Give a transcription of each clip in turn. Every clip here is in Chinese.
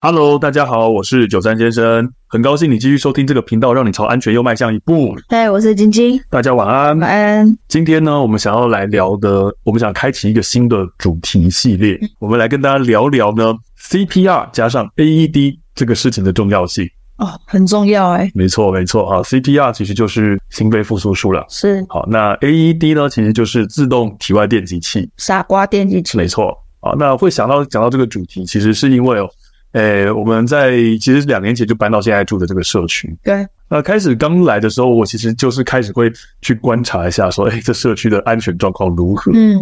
Hello，大家好，我是九三先生，很高兴你继续收听这个频道，让你朝安全又迈向一步。嗨，我是晶晶，大家晚安，晚安。今天呢，我们想要来聊的，我们想开启一个新的主题系列，我们来跟大家聊聊呢，CPR 加上 AED 这个事情的重要性。哦，很重要哎，没错没错啊，CPR 其实就是心肺复苏术了，是。好，那 AED 呢，其实就是自动体外电击器，傻瓜电击器，没错。啊，那会想到讲到这个主题，其实是因为哦。诶、欸，我们在其实两年前就搬到现在住的这个社区。对，那开始刚来的时候，我其实就是开始会去观察一下，说，诶、欸，这社区的安全状况如何？嗯，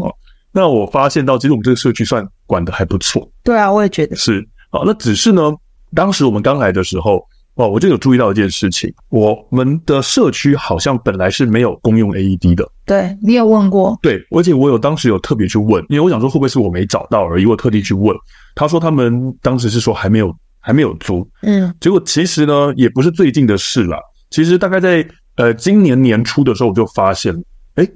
那我发现到，其实我们这个社区算管的还不错。对啊，我也觉得是。好，那只是呢，当时我们刚来的时候，哦，我就有注意到一件事情，我们的社区好像本来是没有公用 AED 的。对，你有问过？对，而且我有当时有特别去问，因为我想说会不会是我没找到而已，我特地去问。他说他们当时是说还没有还没有租，嗯，结果其实呢也不是最近的事了，其实大概在呃今年年初的时候我就发现，哎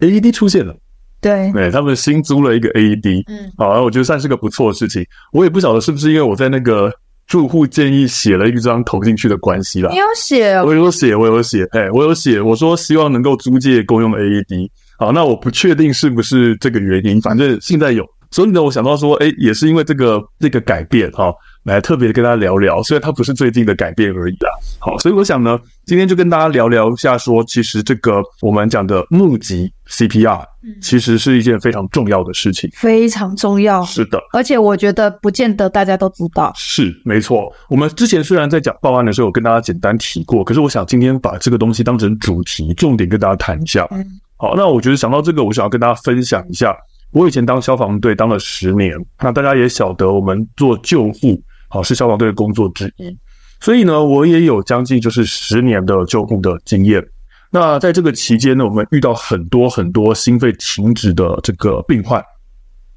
，AED 出现了，对，对，他们新租了一个 AED，嗯，好，我觉得算是个不错的事情。我也不晓得是不是因为我在那个住户建议写了一张投进去的关系啦，你有写，我有写，我有写，哎，我有写，我说希望能够租借公用 AED，好，那我不确定是不是这个原因，反正现在有。所以呢，我想到说，哎，也是因为这个这个改变哈，来特别跟大家聊聊。虽然它不是最近的改变而已啦。好，所以我想呢，今天就跟大家聊聊一下，说其实这个我们讲的募集 CPR，其实是一件非常重要的事情，非常重要。是的，而且我觉得不见得大家都知道。是，没错。我们之前虽然在讲报案的时候有跟大家简单提过，可是我想今天把这个东西当成主题，重点跟大家谈一下。嗯，好，那我觉得想到这个，我想要跟大家分享一下。我以前当消防队当了十年，那大家也晓得我们做救护，好，是消防队的工作之一，所以呢，我也有将近就是十年的救护的经验。那在这个期间呢，我们遇到很多很多心肺停止的这个病患。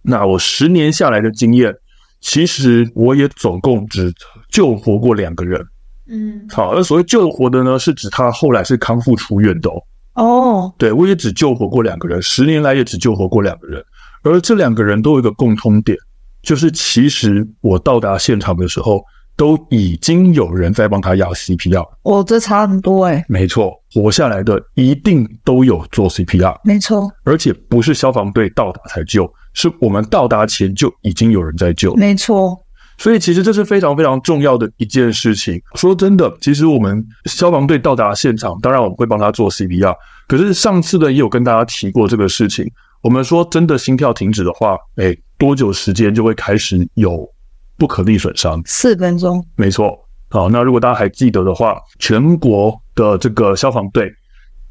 那我十年下来的经验，其实我也总共只救活过两个人。嗯，好，那所谓救活的呢，是指他后来是康复出院的哦。哦，对，我也只救活过两个人，十年来也只救活过两个人。而这两个人都有一个共通点，就是其实我到达现场的时候，都已经有人在帮他压 CPR。哦，这差很多诶。没错，活下来的一定都有做 CPR。没错，而且不是消防队到达才救，是我们到达前就已经有人在救。没错，所以其实这是非常非常重要的一件事情。说真的，其实我们消防队到达现场，当然我们会帮他做 CPR。可是上次呢，也有跟大家提过这个事情。我们说真的，心跳停止的话，哎，多久时间就会开始有不可逆损伤？四分钟，没错。好，那如果大家还记得的话，全国的这个消防队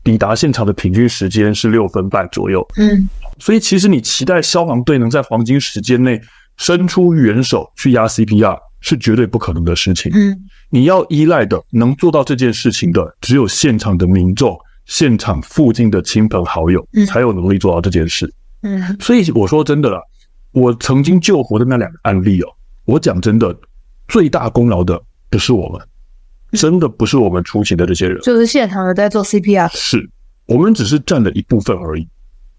抵达现场的平均时间是六分半左右。嗯，所以其实你期待消防队能在黄金时间内伸出援手去压 CPR 是绝对不可能的事情。嗯，你要依赖的能做到这件事情的，只有现场的民众。现场附近的亲朋好友才有能力做到这件事。嗯，所以我说真的了，我曾经救活的那两个案例哦，我讲真的，最大功劳的不是我们，真的不是我们出勤的这些人，就是现场的在做 CPR，是我们只是占了一部分而已。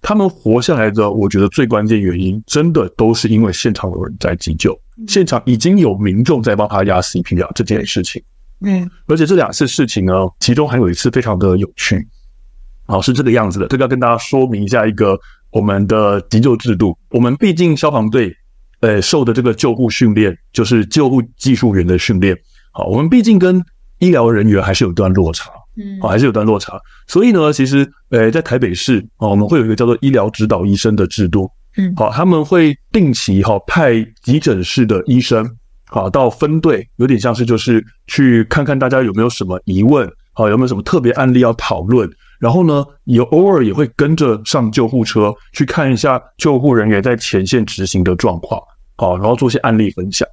他们活下来的，我觉得最关键原因，真的都是因为现场有人在急救，现场已经有民众在帮他压 CPR 这件事情。嗯，而且这两次事情呢，其中还有一次非常的有趣。好，是这个样子的。这个要跟大家说明一下一个我们的急救制度。我们毕竟消防队，呃，受的这个救护训练就是救护技术员的训练。好，我们毕竟跟医疗人员还是有段落差，嗯，好，还是有段落差。所以呢，其实，呃，在台北市啊，我们会有一个叫做医疗指导医生的制度。嗯，好，他们会定期哈派急诊室的医生，好，到分队，有点像是就是去看看大家有没有什么疑问，好，有没有什么特别案例要讨论。然后呢，也偶尔也会跟着上救护车去看一下救护人员在前线执行的状况，好，然后做些案例分享。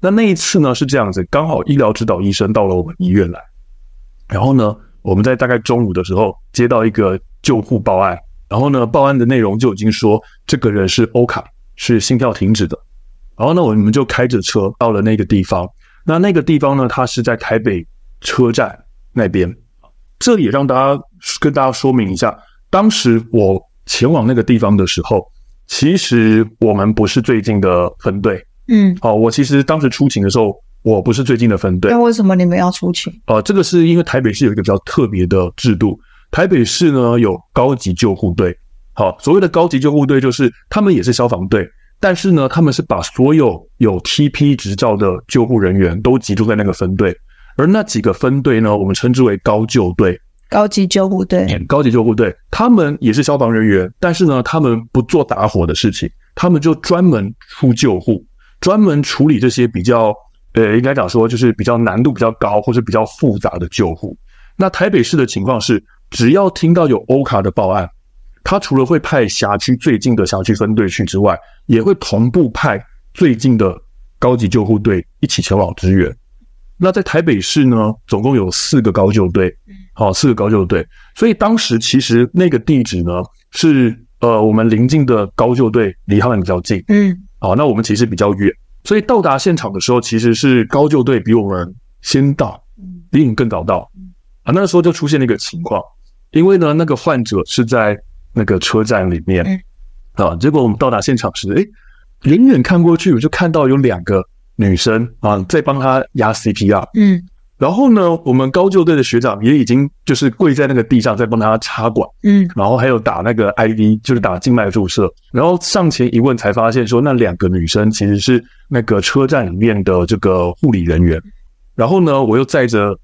那那一次呢是这样子，刚好医疗指导医生到了我们医院来，然后呢，我们在大概中午的时候接到一个救护报案，然后呢，报案的内容就已经说这个人是欧卡，是心跳停止的。然后呢，我们就开着车到了那个地方。那那个地方呢，它是在台北车站那边。这里也让大家跟大家说明一下，当时我前往那个地方的时候，其实我们不是最近的分队，嗯，好，我其实当时出勤的时候，我不是最近的分队。那为什么你们要出勤？呃，这个是因为台北市有一个比较特别的制度，台北市呢有高级救护队。好，所谓的高级救护队就是他们也是消防队，但是呢，他们是把所有有 TP 执照的救护人员都集中在那个分队，而那几个分队呢，我们称之为高救队。高级救护队，高级救护队，他们也是消防人员，但是呢，他们不做打火的事情，他们就专门出救护，专门处理这些比较，呃，应该讲说就是比较难度比较高或者比较复杂的救护。那台北市的情况是，只要听到有欧卡的报案，他除了会派辖区最近的辖区分队去之外，也会同步派最近的高级救护队一起前往支援。那在台北市呢，总共有四个高救队，好，四个高救队。所以当时其实那个地址呢，是呃我们邻近的高救队离他们比较近，嗯，好，那我们其实比较远，所以到达现场的时候，其实是高救队比我们先到，比你更早到。啊，那时候就出现了一个情况，因为呢那个患者是在那个车站里面，啊，结果我们到达现场时，诶，远远看过去，我就看到有两个。女生啊，在帮他压 CPR，嗯，然后呢，我们高救队的学长也已经就是跪在那个地上，在帮他插管，嗯，然后还有打那个 IV，就是打静脉注射，然后上前一问，才发现说那两个女生其实是那个车站里面的这个护理人员。然后呢，我又载着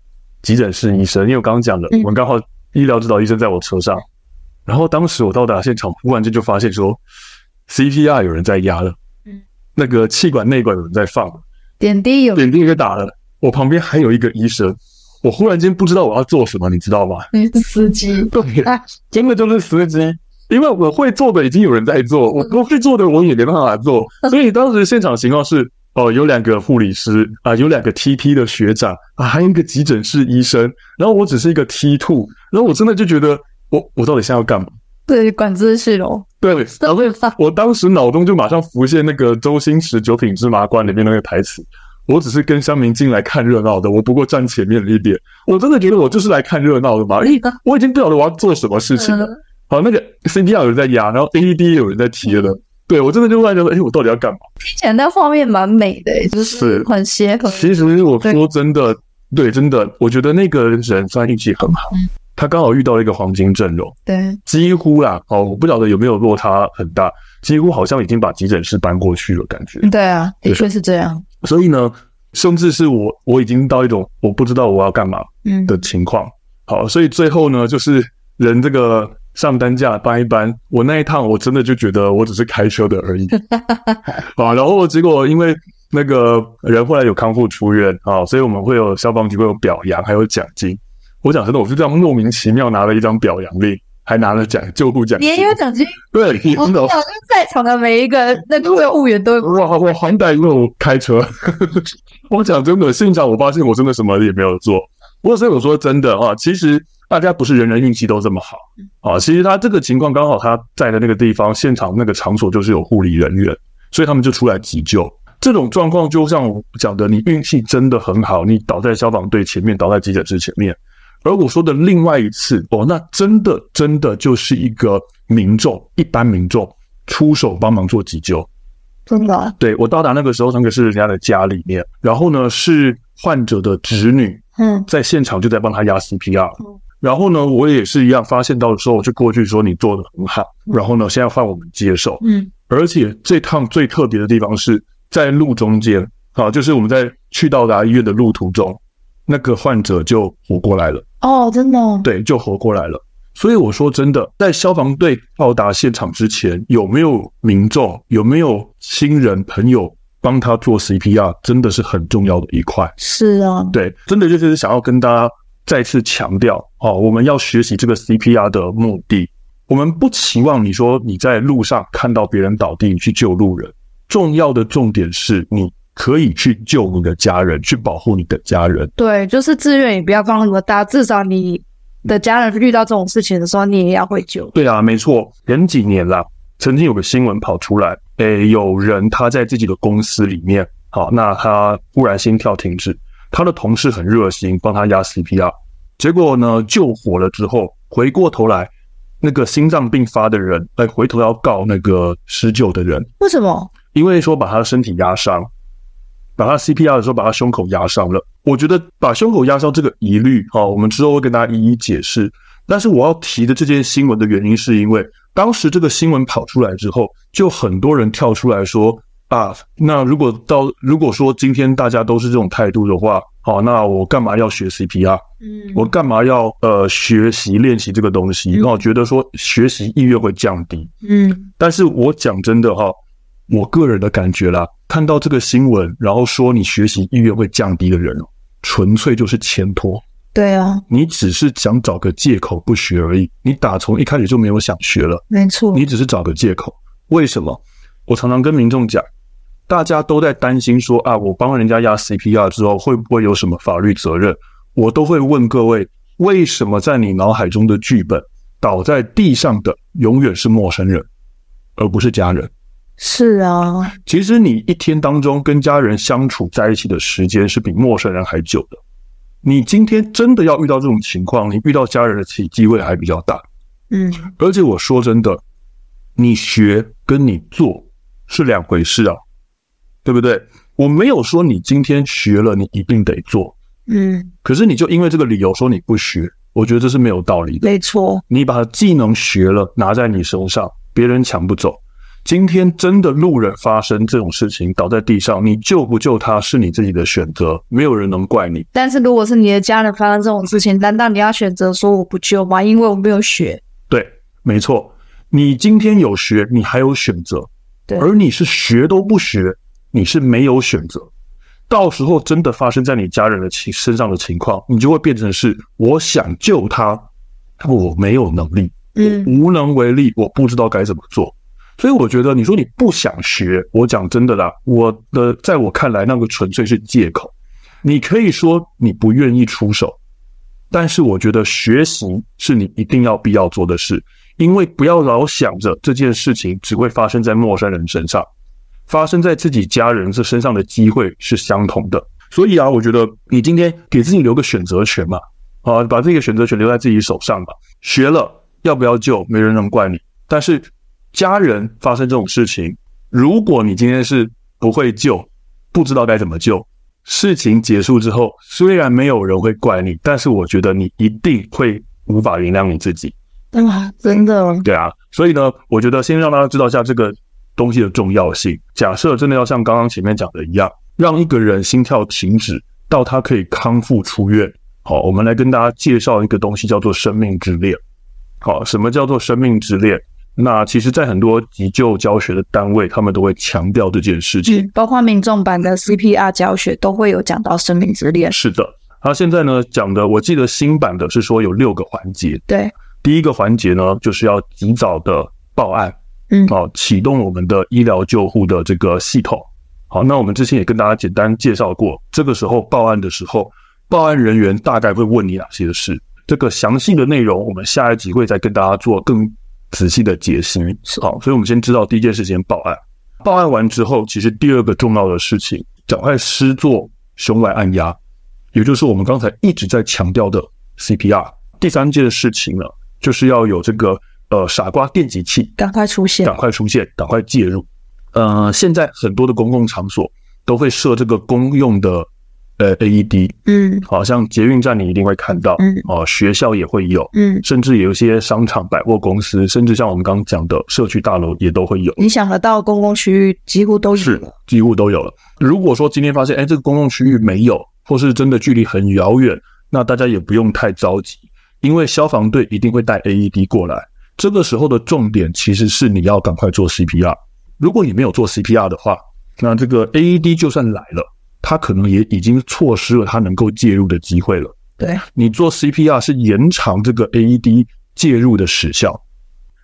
急诊室医生，因为我刚刚讲的，我们刚好医疗指导医生在我车上。然后当时我到达现场，忽然间就发现说 CPR 有人在压了，嗯，那个气管内管有人在放。点滴有。点滴也打了，我旁边还有一个医生，我忽然间不知道我要做什么，你知道吗？你是司机，对，啊真的就是司机，因为我会做的已经有人在做，我不会做的我也没办法做，所以当时现场情况是，哦，有两个护理师啊，有两个 TP 的学长啊，还有一个急诊室医生，然后我只是一个 T two，然后我真的就觉得，我我到底现在要干嘛？对，管秩序喽。对，然后我当时脑中就马上浮现那个周星驰《九品芝麻官》里面那个台词：“我只是跟乡民进来看热闹的，我不过站前面了一点。”我真的觉得我就是来看热闹的嘛，因为我已经不晓得我要做什么事情了。好，那个 CDR 有人在压，然后 AED 有人在贴了。对，我真的就突然觉得，哎，我到底要干嘛？听起来那画面蛮美的，就是很协和。其实我说真的，对，真的，我觉得那个人算运气很好。他刚好遇到了一个黄金阵容，对，几乎啦，哦，我不晓得有没有落差很大，几乎好像已经把急诊室搬过去了，感觉。对啊，的确是这样。所以呢，甚至是我，我已经到一种我不知道我要干嘛的情况。嗯、好，所以最后呢，就是人这个上担架搬一搬，我那一趟我真的就觉得我只是开车的而已。啊，然后结果因为那个人后来有康复出院啊，所以我们会有消防局会有表扬，还有奖金。我讲真的，我就这样莫名其妙拿了一张表扬令，还拿了奖救护奖，也有奖金。对，真的，在场的每一个那救护员都哇，我好歹因为我开车。我讲真的，现场我发现我真的什么也没有做。不过所以我说真的啊，其实大家不是人人运气都这么好啊。其实他这个情况刚好他在的那个地方，现场那个场所就是有护理人员，所以他们就出来急救。这种状况就像我讲的，你运气真的很好，你倒在消防队前面，倒在急诊室前面。而我说的另外一次哦，那真的真的就是一个民众，一般民众出手帮忙做急救，真的。对，我到达那个时候，那个是人家的家里面，然后呢是患者的侄女，嗯，在现场就在帮他压 CPR，嗯，然后呢我也是一样，发现到的时候我就过去说，你做的很好，然后呢现在换我们接手，嗯，而且这趟最特别的地方是在路中间啊，就是我们在去到达医院的路途中。那个患者就活过来了哦，真的，对，就活过来了。所以我说真的，在消防队到达现场之前，有没有民众，有没有亲人朋友帮他做 CPR，真的是很重要的一块。是啊，对，真的就是想要跟大家再次强调哦，我们要学习这个 CPR 的目的，我们不期望你说你在路上看到别人倒地，你去救路人，重要的重点是你。可以去救你的家人，去保护你的家人。对，就是自愿也不要放那么大，至少你的家人遇到这种事情的时候，你也要会救。对啊，没错。前几年啦，曾经有个新闻跑出来，诶，有人他在自己的公司里面，好，那他忽然心跳停止，他的同事很热心，帮他压 CPR，结果呢，救活了之后，回过头来，那个心脏病发的人，哎，回头要告那个施救的人。为什么？因为说把他的身体压伤。把他 CPR 的时候把他胸口压伤了。我觉得把胸口压伤这个疑虑，哈，我们之后会跟大家一一解释。但是我要提的这件新闻的原因，是因为当时这个新闻跑出来之后，就很多人跳出来说啊，那如果到如果说今天大家都是这种态度的话，好，那我干嘛要学 CPR？嗯，我干嘛要呃学习练习这个东西？然后觉得说学习意愿会降低。嗯，但是我讲真的哈，我个人的感觉啦，看到这个新闻，然后说你学习意愿会降低的人。纯粹就是前拖，对啊，你只是想找个借口不学而已。你打从一开始就没有想学了，没错，你只是找个借口。为什么？我常常跟民众讲，大家都在担心说啊，我帮人家压 CPR 之后会不会有什么法律责任？我都会问各位，为什么在你脑海中的剧本，倒在地上的永远是陌生人，而不是家人？是啊，其实你一天当中跟家人相处在一起的时间是比陌生人还久的。你今天真的要遇到这种情况，你遇到家人的机机会还比较大。嗯，而且我说真的，你学跟你做是两回事啊，对不对？我没有说你今天学了你一定得做，嗯，可是你就因为这个理由说你不学，我觉得这是没有道理的。没错，你把技能学了拿在你手上，别人抢不走。今天真的路人发生这种事情倒在地上，你救不救他是你自己的选择，没有人能怪你。但是如果是你的家人发生这种事情，难道你要选择说我不救吗？因为我没有学。对，没错，你今天有学，你还有选择。对，而你是学都不学，你是没有选择。到时候真的发生在你家人的情身上的情况，你就会变成是我想救他，我没有能力，我，无能为力，我不知道该怎么做。所以我觉得，你说你不想学，我讲真的啦，我的在我看来，那个纯粹是借口。你可以说你不愿意出手，但是我觉得学习是你一定要必要做的事，因为不要老想着这件事情只会发生在陌生人身上，发生在自己家人这身上的机会是相同的。所以啊，我觉得你今天给自己留个选择权嘛，啊，把这个选择权留在自己手上吧。学了要不要救，没人能怪你，但是。家人发生这种事情，如果你今天是不会救，不知道该怎么救，事情结束之后，虽然没有人会怪你，但是我觉得你一定会无法原谅你自己。啊，真的？对啊，所以呢，我觉得先让大家知道一下这个东西的重要性。假设真的要像刚刚前面讲的一样，让一个人心跳停止到他可以康复出院，好，我们来跟大家介绍一个东西，叫做生命之恋。好，什么叫做生命之链？那其实，在很多急救教学的单位，他们都会强调这件事情，包括民众版的 CPR 教学都会有讲到生命之恋。是的，他现在呢讲的，我记得新版的是说有六个环节。对，第一个环节呢，就是要及早的报案，嗯，好，启动我们的医疗救护的这个系统。好，那我们之前也跟大家简单介绍过，这个时候报案的时候，报案人员大概会问你哪些事，这个详细的内容，我们下一集会再跟大家做更。仔细的解析，好，所以我们先知道第一件事情，报案。报案完之后，其实第二个重要的事情，赶快施作胸外按压，也就是我们刚才一直在强调的 CPR。第三件事情呢，就是要有这个呃傻瓜电击器，赶快出现，赶快出现，赶快介入。呃，现在很多的公共场所都会设这个公用的。呃，AED，嗯，好像捷运站你一定会看到，嗯，哦，学校也会有，嗯，甚至有一些商场、百货公司，甚至像我们刚刚讲的社区大楼也都会有。你想得到公共区域几乎都有了，是几乎都有了。如果说今天发现，哎，这个公共区域没有，或是真的距离很遥远，那大家也不用太着急，因为消防队一定会带 AED 过来。这个时候的重点其实是你要赶快做 CPR。如果你没有做 CPR 的话，那这个 AED 就算来了。他可能也已经错失了他能够介入的机会了。对，你做 CPR 是延长这个 AED 介入的时效。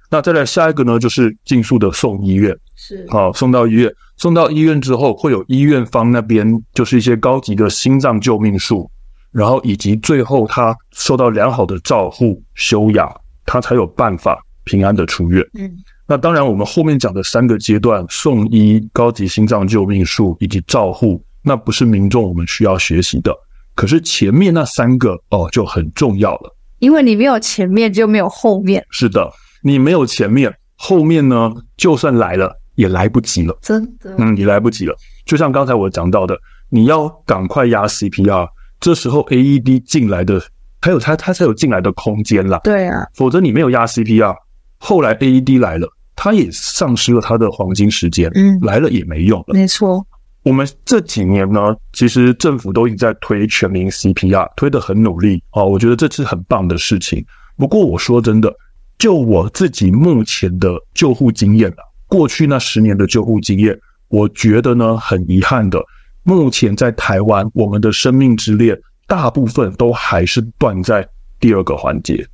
那再来下一个呢，就是尽速的送医院。是，好，送到医院。送到医院之后，会有医院方那边就是一些高级的心脏救命术，然后以及最后他受到良好的照护休养，他才有办法平安的出院。嗯，那当然，我们后面讲的三个阶段：送医、高级心脏救命术以及照护。那不是民众我们需要学习的，可是前面那三个哦就很重要了，因为你没有前面就没有后面。是的，你没有前面，后面呢就算来了也来不及了，真的，嗯，也来不及了。就像刚才我讲到的，你要赶快压 CPR，这时候 AED 进来的，还有它它才有进来的空间啦。对啊，否则你没有压 CPR，后来 AED 来了，它也丧失了它的黄金时间，嗯，来了也没用了。没错，我们这几年呢，其实政府都已经在推全民 CPR，推得很努力啊，我觉得这是很棒的事情。不过我说真的，就我自己目前的救护经验啊，过去那十年的救护经验，我觉得呢，很遗憾的，目前在台湾，我们的生命之链大部分都还是断在第二个环节，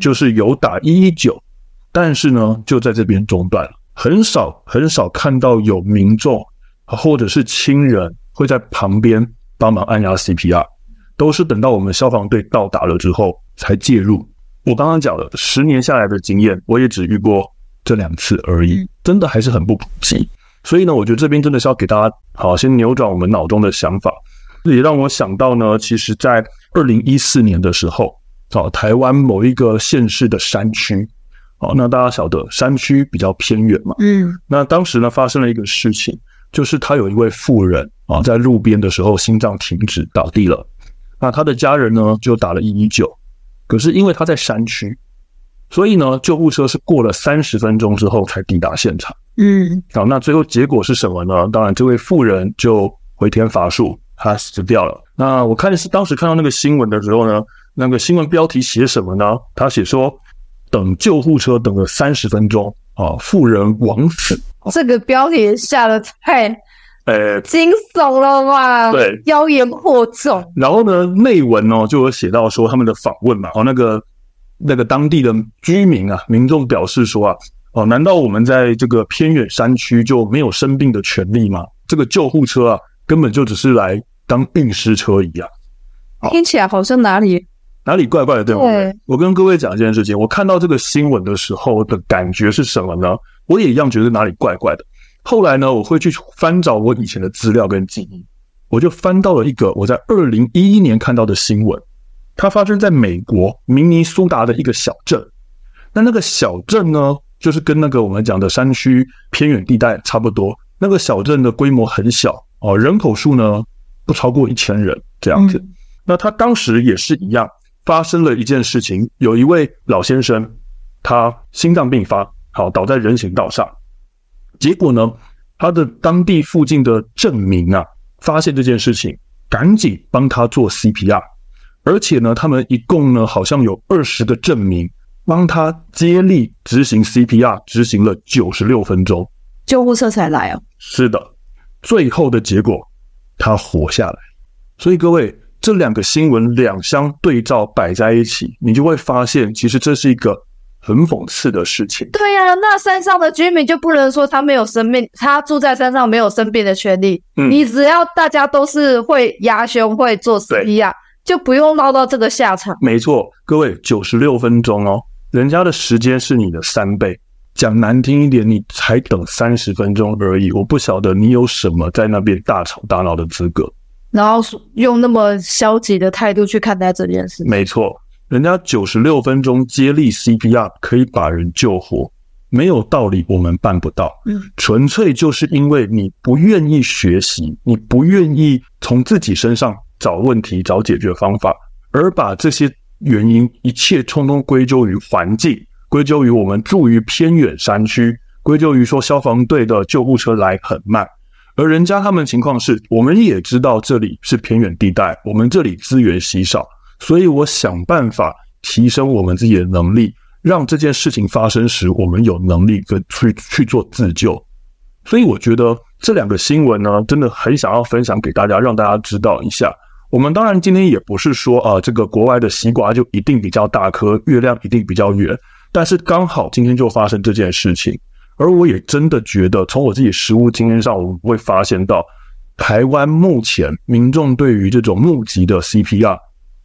就是有打一一九，但是呢，就在这边中断了，很少很少看到有民众或者是亲人会在旁边帮忙按压 CPR，都是等到我们消防队到达了之后才介入。我刚刚讲了十年下来的经验，我也只遇过这两次而已，真的还是很不普及。所以呢，我觉得这边真的是要给大家好先扭转我们脑中的想法。这也让我想到呢，其实，在二零一四年的时候，啊，台湾某一个县市的山区，啊，那大家晓得山区比较偏远嘛，嗯，那当时呢发生了一个事情，就是他有一位妇人啊，在路边的时候心脏停止倒地了，那他的家人呢就打了一一九。可是因为他在山区，所以呢，救护车是过了三十分钟之后才抵达现场。嗯，好，那最后结果是什么呢？当然，这位妇人就回天乏术，他死掉了。那我看的是当时看到那个新闻的时候呢，那个新闻标题写什么呢？他写说等救护车等了三十分钟啊，妇人枉死。这个标题下得太。呃，惊悚了吧？对，妖言惑众。然后呢，内文哦就有写到说他们的访问嘛，哦，那个那个当地的居民啊，民众表示说啊，哦，难道我们在这个偏远山区就没有生病的权利吗？这个救护车啊，根本就只是来当运尸车一样。听起来好像哪里哪里怪怪的，对不？对。我跟各位讲一件事情，我看到这个新闻的时候的感觉是什么呢？我也一样觉得哪里怪怪的。后来呢，我会去翻找我以前的资料跟记忆，我就翻到了一个我在二零一一年看到的新闻，它发生在美国明尼苏达的一个小镇。那那个小镇呢，就是跟那个我们讲的山区偏远地带差不多。那个小镇的规模很小哦，人口数呢不超过一千人这样子。那他当时也是一样，发生了一件事情，有一位老先生，他心脏病发，好倒在人行道上。结果呢，他的当地附近的镇民啊，发现这件事情，赶紧帮他做 CPR，而且呢，他们一共呢，好像有二十个镇民帮他接力执行 CPR，执行了九十六分钟，救护车才来啊。是的，最后的结果，他活下来。所以各位，这两个新闻两相对照摆在一起，你就会发现，其实这是一个。很讽刺的事情。对呀、啊，那山上的居民就不能说他没有生病，他住在山上没有生病的权利。嗯，你只要大家都是会压胸、会做 CPR，就不用闹到这个下场。没错，各位九十六分钟哦，人家的时间是你的三倍。讲难听一点，你才等三十分钟而已。我不晓得你有什么在那边大吵大闹的资格，然后用那么消极的态度去看待这件事。没错。人家九十六分钟接力 CPR 可以把人救活，没有道理我们办不到。嗯，纯粹就是因为你不愿意学习，你不愿意从自己身上找问题、找解决方法，而把这些原因一切通通归咎于环境，归咎于我们住于偏远山区，归咎于说消防队的救护车来很慢。而人家他们情况是，我们也知道这里是偏远地带，我们这里资源稀少。所以我想办法提升我们自己的能力，让这件事情发生时，我们有能力跟去去做自救。所以我觉得这两个新闻呢，真的很想要分享给大家，让大家知道一下。我们当然今天也不是说啊，这个国外的西瓜就一定比较大颗，月亮一定比较圆。但是刚好今天就发生这件事情，而我也真的觉得，从我自己实务经验上，我会发现到，台湾目前民众对于这种募集的 CPR。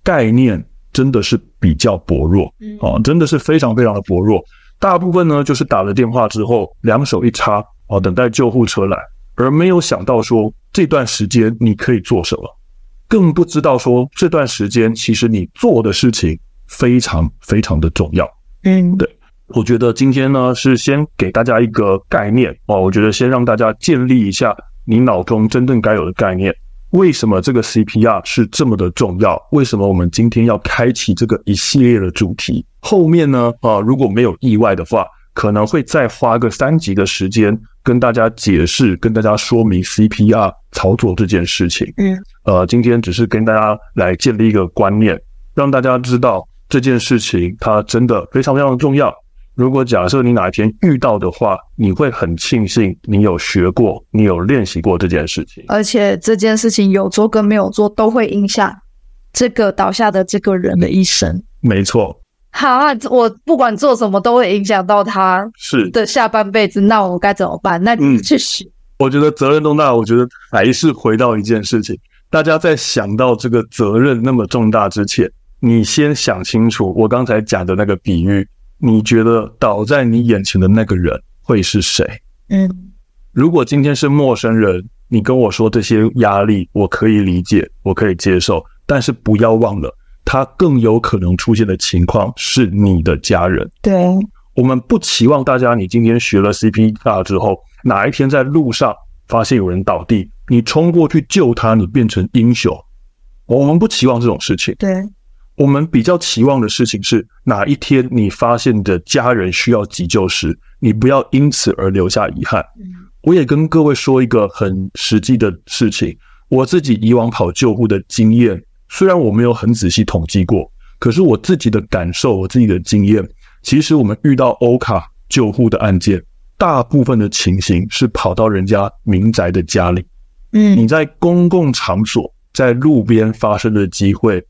概念真的是比较薄弱，啊，真的是非常非常的薄弱。大部分呢，就是打了电话之后，两手一插，啊，等待救护车来，而没有想到说这段时间你可以做什么，更不知道说这段时间其实你做的事情非常非常的重要。嗯，对，我觉得今天呢是先给大家一个概念哦，我觉得先让大家建立一下你脑中真正该有的概念。为什么这个 CPR 是这么的重要？为什么我们今天要开启这个一系列的主题？后面呢，啊，如果没有意外的话，可能会再花个三集的时间跟大家解释、跟大家说明 CPR 操作这件事情。嗯，呃，今天只是跟大家来建立一个观念，让大家知道这件事情它真的非常非常的重要。如果假设你哪一天遇到的话，你会很庆幸你有学过，你有练习过这件事情。而且这件事情有做跟没有做都会影响这个倒下的这个人的一生。没错。好啊，我不管做什么都会影响到他是的下半辈子，那我该怎么办？那你去死。我觉得责任重大，我觉得还是回到一件事情，大家在想到这个责任那么重大之前，你先想清楚我刚才讲的那个比喻。你觉得倒在你眼前的那个人会是谁？嗯，如果今天是陌生人，你跟我说这些压力，我可以理解，我可以接受。但是不要忘了，他更有可能出现的情况是你的家人。对，我们不期望大家，你今天学了 CPR 之后，哪一天在路上发现有人倒地，你冲过去救他，你变成英雄。我们不期望这种事情。对。我们比较期望的事情是，哪一天你发现你的家人需要急救时，你不要因此而留下遗憾。我也跟各位说一个很实际的事情，我自己以往跑救护的经验，虽然我没有很仔细统计过，可是我自己的感受，我自己的经验，其实我们遇到欧卡救护的案件，大部分的情形是跑到人家民宅的家里。嗯，你在公共场所，在路边发生的机会。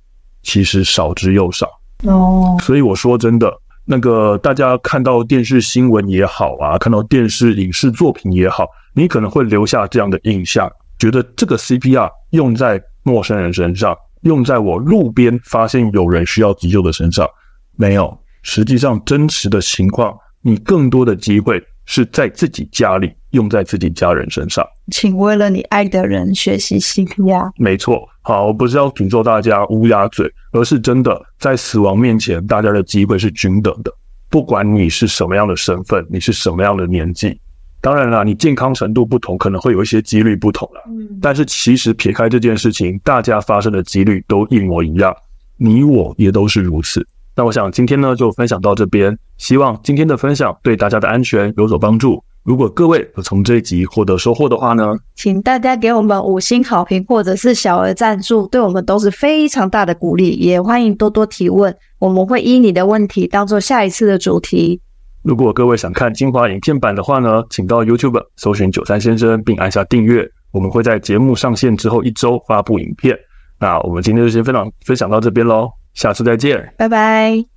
其实少之又少哦，所以我说真的，那个大家看到电视新闻也好啊，看到电视影视作品也好，你可能会留下这样的印象，觉得这个 CPR 用在陌生人身上，用在我路边发现有人需要急救的身上，没有。实际上真实的情况，你更多的机会是在自己家里，用在自己家人身上。请为了你爱的人学习 CPR。没错。好，我不是要诅咒大家乌鸦嘴，而是真的在死亡面前，大家的机会是均等的。不管你是什么样的身份，你是什么样的年纪，当然啦，你健康程度不同，可能会有一些几率不同了。嗯，但是其实撇开这件事情，大家发生的几率都一模一样，你我也都是如此。那我想今天呢，就分享到这边，希望今天的分享对大家的安全有所帮助。如果各位有从这一集获得收获的话呢，请大家给我们五星好评或者是小额赞助，对我们都是非常大的鼓励。也欢迎多多提问，我们会依你的问题当做下一次的主题。如果各位想看精华影片版的话呢，请到 YouTube 搜寻九三先生，并按下订阅。我们会在节目上线之后一周发布影片。那我们今天就先分享分享到这边喽，下次再见，拜拜。